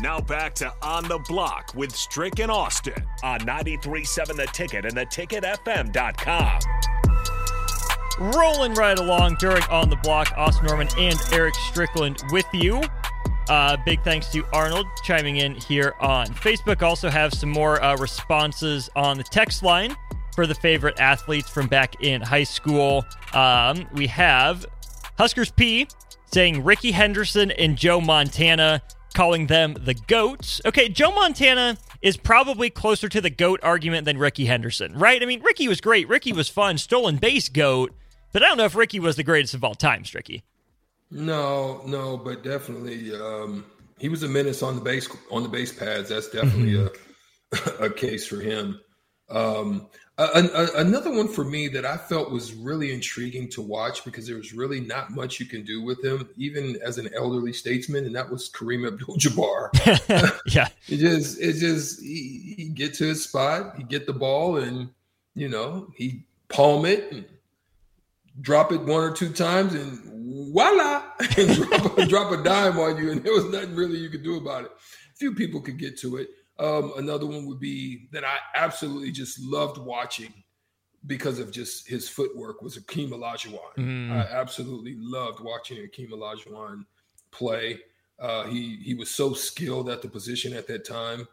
Now back to On the Block with Strick and Austin on 93.7 The Ticket and theticketfm.com. Rolling right along during On the Block, Austin Norman and Eric Strickland with you. Uh, big thanks to Arnold chiming in here on Facebook. Also have some more uh, responses on the text line for the favorite athletes from back in high school. Um, we have Huskers P saying Ricky Henderson and Joe Montana, calling them the GOATs. Okay, Joe Montana is probably closer to the GOAT argument than Ricky Henderson, right? I mean, Ricky was great. Ricky was fun, stolen base GOAT, but I don't know if Ricky was the greatest of all time, Stricky. No, no, but definitely um, he was a menace on the base on the base pads. That's definitely a a case for him. Um, a, a, another one for me that I felt was really intriguing to watch because there was really not much you can do with him, even as an elderly statesman, and that was Kareem Abdul-Jabbar. yeah, it just it just he, he get to his spot, he get the ball, and you know he palm it and drop it one or two times, and voila, and drop, a, drop a dime on you, and there was nothing really you could do about it. Few people could get to it. Um, another one would be that I absolutely just loved watching because of just his footwork was Akeem Olajuwon. Mm. I absolutely loved watching Akeem Olajuwon play. Uh, he he was so skilled at the position at that time.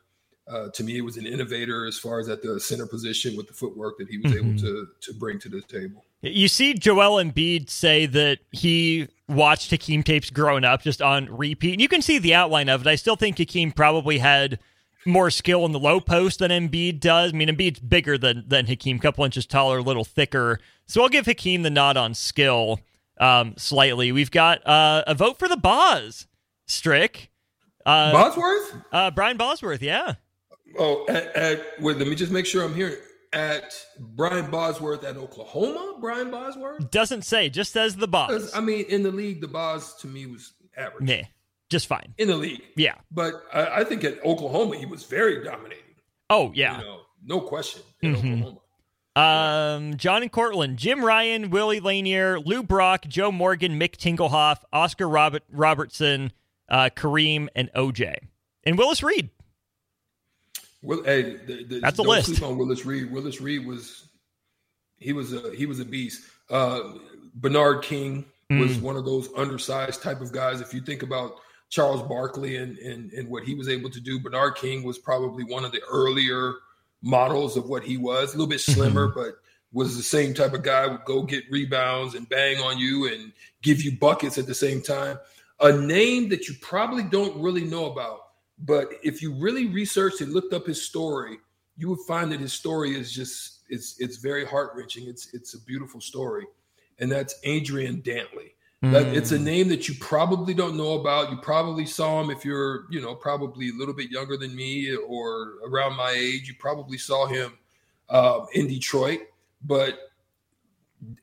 Uh, to me, it was an innovator as far as at the center position with the footwork that he was Mm-hmm. able to to bring to the table. You see Joel Embiid say that he watched Hakeem tapes growing up just on repeat. And you can see the outline of it. I still think Hakeem probably had more skill in the low post than Embiid does. I mean, Embiid's bigger than than Hakeem, couple inches taller, a little thicker. So I'll give Hakeem the nod on skill um, slightly. We've got uh, a vote for the Boz, Strick. Uh, Bosworth? uh, Brian Bosworth, yeah. Oh, at, at wait, let me just make sure I'm hearing at Brian Bosworth at Oklahoma. Brian Bosworth. Doesn't say, just says the Boz. I mean, in the league, the Boz to me was average. Nah, just fine. In the league, Yeah. but I, I think at Oklahoma he was very dominating. Oh, yeah. You know, no question. In Mhm. Oklahoma. Um, John and Cortland, Jim Ryan, Willie Lanier, Lou Brock, Joe Morgan, Mick Tingelhoff, Oscar Robert Robertson, uh, Kareem, and OJ, and Willis Reed. Well, hey, the, the, That's a list. Sleep on Willis Reed. Willis Reed was he was a he was a beast. Uh, Bernard King was Mm. one of those undersized type of guys. If you think about Charles Barkley and, and and what he was able to do, Bernard King was probably one of the earlier models of what he was. A little bit mm-hmm. slimmer, but was the same type of guy would go get rebounds and bang on you and give you buckets at the same time. A name that you probably don't really know about, but if you really researched and looked up his story, you would find that his story is just it's it's very heart wrenching. It's it's a beautiful story, and that's Adrian Dantley. That, it's a name that you probably don't know about. You probably saw him if you're, you know, probably a little bit younger than me or around my age. You probably saw him uh, in Detroit, but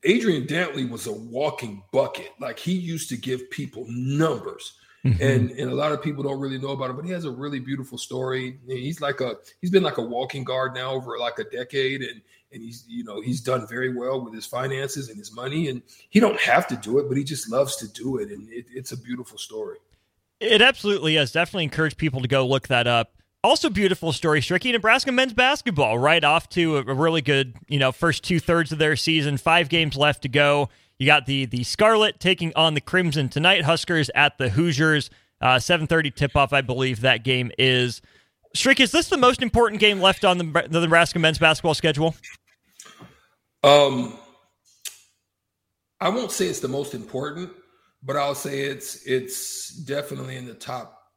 Adrian Dantley was a walking bucket. Like he used to give people numbers. Mm-hmm. And and a lot of people don't really know about him, but he has a really beautiful story. He's like a he's been like a walking guard now over like a decade, and and he's you know he's done very well with his finances and his money, and he don't have to do it, but he just loves to do it, and it, it's a beautiful story. It absolutely is. Definitely encourage people to go look that up. Also, beautiful story, Stricky. Nebraska men's basketball right off to a really good, you know, first two thirds of their season. Five games left to go. You got the the Scarlet taking on the Crimson tonight. Huskers at the Hoosiers. Uh, 7:30 tip off, I believe that game is. Strick, is this the most important game left on the, the Nebraska men's basketball schedule? Um, I won't say it's the most important, but I'll say it's it's definitely in the top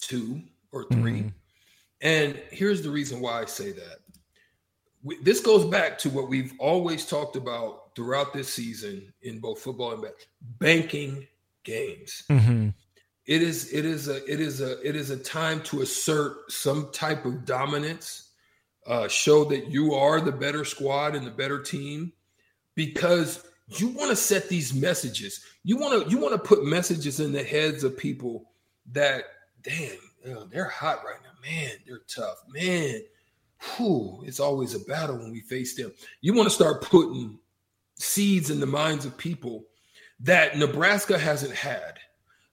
two or 3 mm-hmm. And here's the reason why I say that. We, this goes back to what we've always talked about throughout this season in both football and banking games. Mm-hmm. It is it is a it is a it is a time to assert some type of dominance, uh, show that you are the better squad and the better team, because you want to set these messages. You want to you want to put messages in the heads of people that damn they're hot right now. Man, they're tough. Man, whew, it's always a battle when we face them. You want to start putting seeds in the minds of people that Nebraska hasn't had.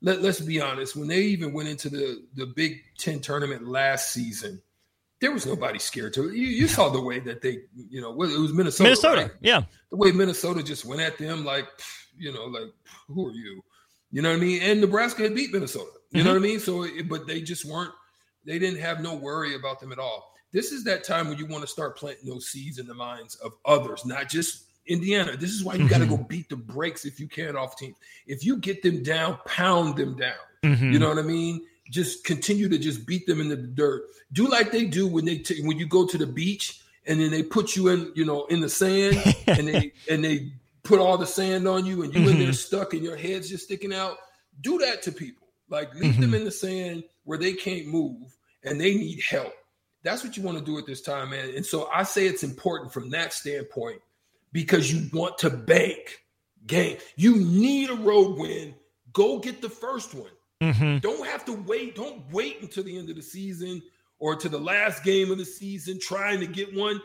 Let, let's be honest, when they even went into the, the Big Ten tournament last season, there was nobody scared to it. You, you saw the way that they, you know, it was Minnesota. Minnesota, right? yeah. The way Minnesota just went at them, like, you know, like, who are you? You know what I mean? And Nebraska had beat Minnesota. You mm-hmm. know what I mean? So, but they just weren't, they didn't have no worry about them at all. This is that time when you want to start planting those seeds in the minds of others, not just Indiana. This is why you mm-hmm. got to go beat the brakes if you can off teams. If you get them down, pound them down. Mm-hmm. You know what I mean? Just continue to just beat them in the dirt. Do like they do when they t- when you go to the beach and then they put you in you know in the sand and they and they put all the sand on you and you mm-hmm. in there mm-hmm. stuck and your head's just sticking out. Do that to people. Like leave them mm-hmm. in the sand where they can't move and they need help. That's what you want to do at this time, man. And so I say it's important from that standpoint because you want to bank game. You need a road win. Go get the first one. Mm-hmm. Don't have to wait. Don't wait until the end of the season or to the last game of the season trying to get one.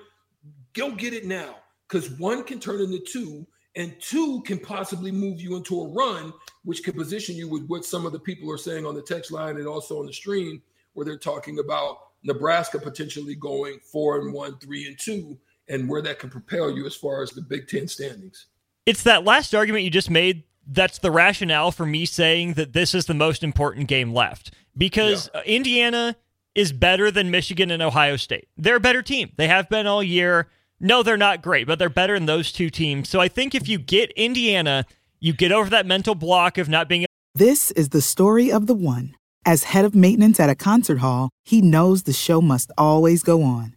Go get it now because one can turn into two, and two can possibly move you into a run, which can position you with what some of the people are saying on the text line and also on the stream, where they're talking about Nebraska potentially going four and one, three and two, and where that can propel you as far as the Big Ten standings. It's that last argument you just made that's the rationale for me saying that this is the most important game left because yeah. Indiana is better than Michigan and Ohio State. They're a better team. They have been all year. No, they're not great, but they're better than those two teams. So I think if you get Indiana, you get over that mental block of not being. This is the story of the one. As head of maintenance at a concert hall, he knows the show must always go on.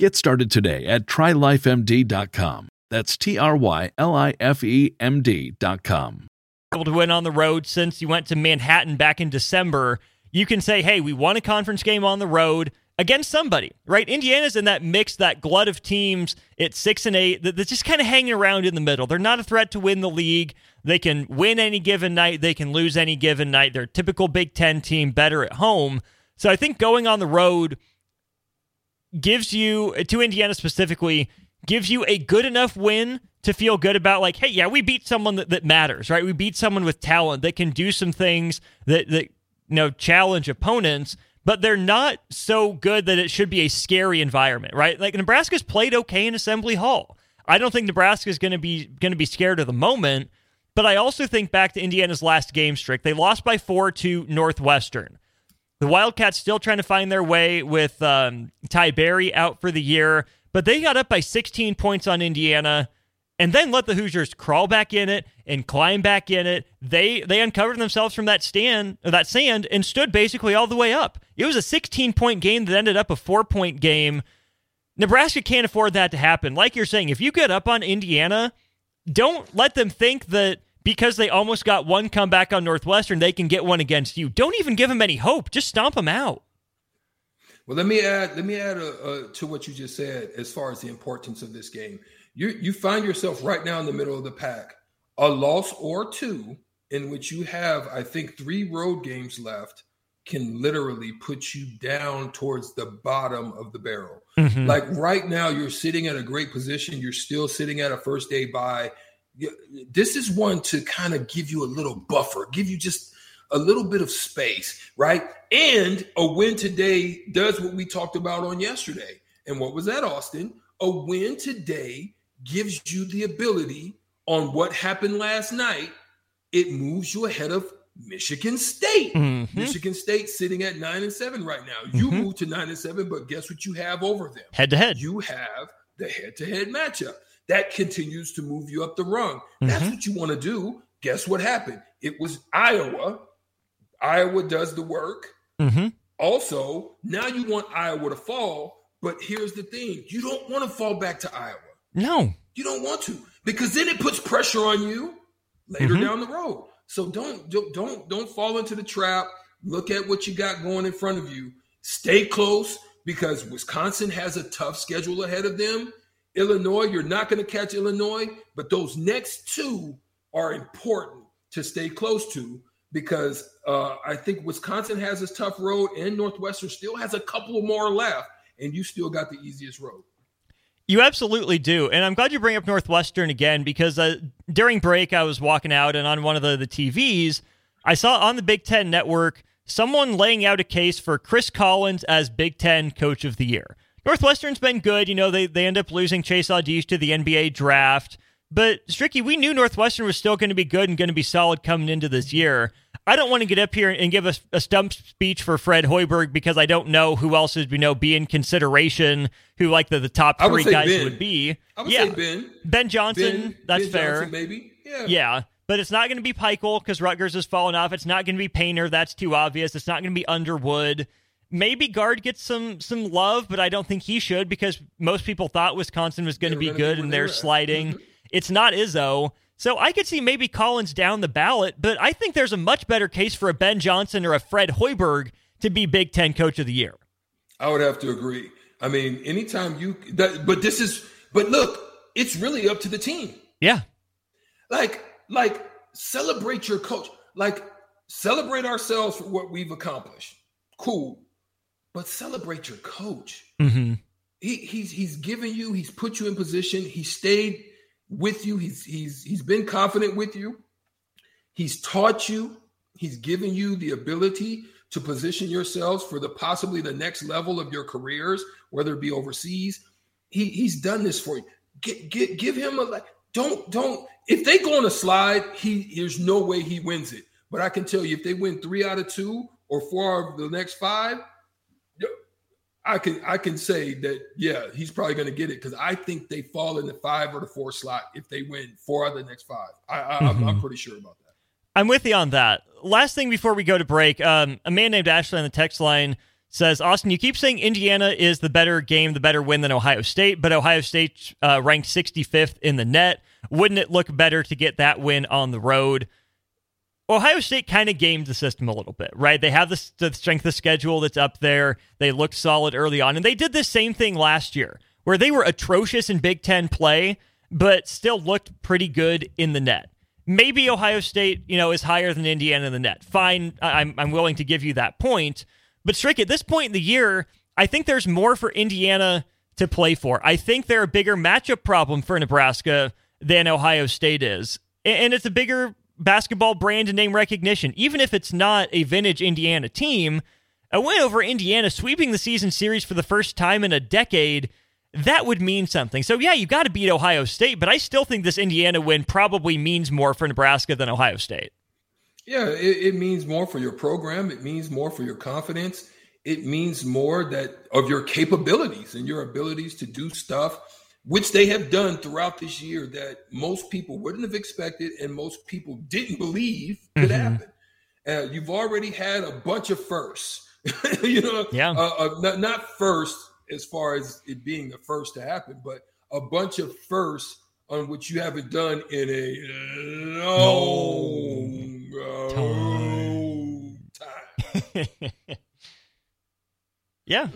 Get started today at trylifemd.com. That's T R Y L I F E M D.com. Able to win on the road since you went to Manhattan back in December. You can say, hey, we won a conference game on the road against somebody, right? Indiana's in that mix, that glut of teams at six and eight that's just kind of hanging around in the middle. They're not a threat to win the league. They can win any given night, they can lose any given night. They're a typical Big Ten team, better at home. So I think going on the road gives you, to Indiana specifically, gives you a good enough win to feel good about like, hey, yeah, we beat someone that, that matters, right? We beat someone with talent that can do some things that that you know challenge opponents but they're not so good that it should be a scary environment, right? Like Nebraska's played okay in Assembly Hall. I don't think Nebraska's going to be going to be scared of the moment, but I also think back to Indiana's last game streak. They lost by 4 to Northwestern. The Wildcats still trying to find their way with um, Ty Berry out for the year, but they got up by 16 points on Indiana and then let the Hoosiers crawl back in it and climb back in it. They they uncovered themselves from that stand that sand and stood basically all the way up. It was a 16 point game that ended up a four point game. Nebraska can't afford that to happen. Like you're saying, if you get up on Indiana, don't let them think that because they almost got one comeback on Northwestern, they can get one against you. Don't even give them any hope. Just stomp them out. Well, let me add. Let me add a, a, to what you just said as far as the importance of this game you you find yourself right now in the middle of the pack, a loss or two in which you have, I think, three road games left can literally put you down towards the bottom of the barrel. Mm-hmm. Like right now, you're sitting at a great position. You're still sitting at a first day bye. This is one to kind of give you a little buffer, give you just a little bit of space, right? And a win today does what we talked about on yesterday. And what was that, Austin? A win today gives you the ability on what happened last night. It moves you ahead of Michigan State. Mm-hmm. Michigan State sitting at nine and seven right now. You mm-hmm. move to nine and seven, but guess what you have over them? Head to head. You have the head to head matchup. That continues to move you up the rung. Mm-hmm. That's what you want to do. Guess what happened? It was Iowa. Iowa does the work. Mm-hmm. Also, now you want Iowa to fall, but here's the thing you don't want to fall back to Iowa. No. You don't want to because then it puts pressure on you later mm-hmm. down the road. So don't don't don't fall into the trap. Look at what you got going in front of you. Stay close because Wisconsin has a tough schedule ahead of them. Illinois, you're not going to catch Illinois, but those next two are important to stay close to because uh, I think Wisconsin has this tough road and Northwestern still has a couple more left, and you still got the easiest road. You absolutely do. And I'm glad you bring up Northwestern again because uh, during break, I was walking out and on one of the, the TVs, I saw on the Big Ten network someone laying out a case for Chris Collins as Big Ten Coach of the Year. Northwestern's been good. You know, they, they end up losing Chase Audige to the NBA draft. But, Stricky, we knew Northwestern was still going to be good and going to be solid coming into this year. I don't want to get up here and give a, a stump speech for Fred Hoiberg because I don't know who else would you know be in consideration who like the, the top three guys ben. would be. I would yeah. say Ben. Ben Johnson, ben, that's ben fair. Johnson, maybe. Yeah. Yeah. But it's not going to be Pikiell because Rutgers has fallen off. It's not going to be Painter. That's too obvious. It's not going to be Underwood. Maybe Gard gets some some love, but I don't think he should because most people thought Wisconsin was going to be good and they're sliding. Mm-hmm. it's not Izzo. So I could see maybe Collins down the ballot, but I think there's a much better case for a Ben Johnson or a Fred Hoiberg to be Big Ten Coach of the Year. I would have to agree. I mean, anytime you, that, but this is, but look, it's really up to the team. Yeah. Like, like celebrate your coach. Like, celebrate ourselves for what we've accomplished. Cool. But celebrate your coach. Mm-hmm. He, he's he's given you, he's put you in position. He stayed with you. He's he's he's been confident with you. He's taught you. He's given you the ability to position yourselves for the possibly the next level of your careers, whether it be overseas. He he's done this for you. Get, get give him a like. Don't don't. If they go on a slide, he there's no way he wins it. But I can tell you, if they win three out of two or four of the next five, I can I can say that yeah, he's probably going to get it because I think they fall in the five or the four slot if they win four out of the next five. I, I, mm-hmm. I'm, I'm pretty sure about that. I'm with you on that. Last thing before we go to break, um, a man named Ashley on the text line says, Austin, you keep saying Indiana is the better game, the better win than Ohio State, but Ohio State uh, ranked 65th in the net. Wouldn't it look better to get that win on the road? Ohio State kind of gamed the system a little bit, right? They have the, the strength of schedule that's up there. They looked solid early on, and they did the same thing last year, where they were atrocious in Big Ten play, but still looked pretty good in the net. Maybe Ohio State, you know, is higher than Indiana in the net. Fine, I'm I'm willing to give you that point. But Strick, at this point in the year, I think there's more for Indiana to play for. I think they're a bigger matchup problem for Nebraska than Ohio State is. And it's a bigger basketball brand and name recognition. Even if it's not a vintage Indiana team, a win over Indiana, sweeping the season series for the first time in a decade, that would mean something. So, yeah, you got to beat Ohio State, but I still think this Indiana win probably means more for Nebraska than Ohio State. Yeah, it, it, means more for your program. It means more for your confidence. It means more that of your capabilities and your abilities to do stuff, which they have done throughout this year that most people wouldn't have expected and most people didn't believe could mm-hmm. happen. Uh, you've already had a bunch of firsts, you know, yeah, uh, uh, not, not first as far as it being the first to happen, but a bunch of firsts on which you haven't done in a long time. time. yeah,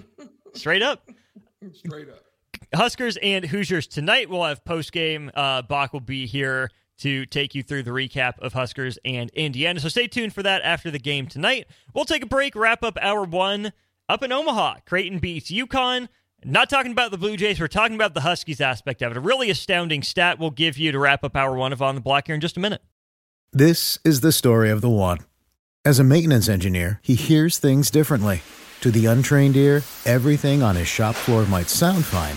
straight up. straight up. Huskers and Hoosiers tonight. We'll have post game. Uh, Bach will be here to take you through the recap of Huskers and Indiana. So stay tuned for that after the game tonight. We'll take a break, wrap up hour one up in Omaha. Creighton beats UConn. Not talking about the Blue Jays, we're talking about the Huskies aspect of it. A really astounding stat we'll give you to wrap up hour one of On the Block here in just a minute. This is the story of the one. As a maintenance engineer, he hears things differently. To the untrained ear, everything on his shop floor might sound fine,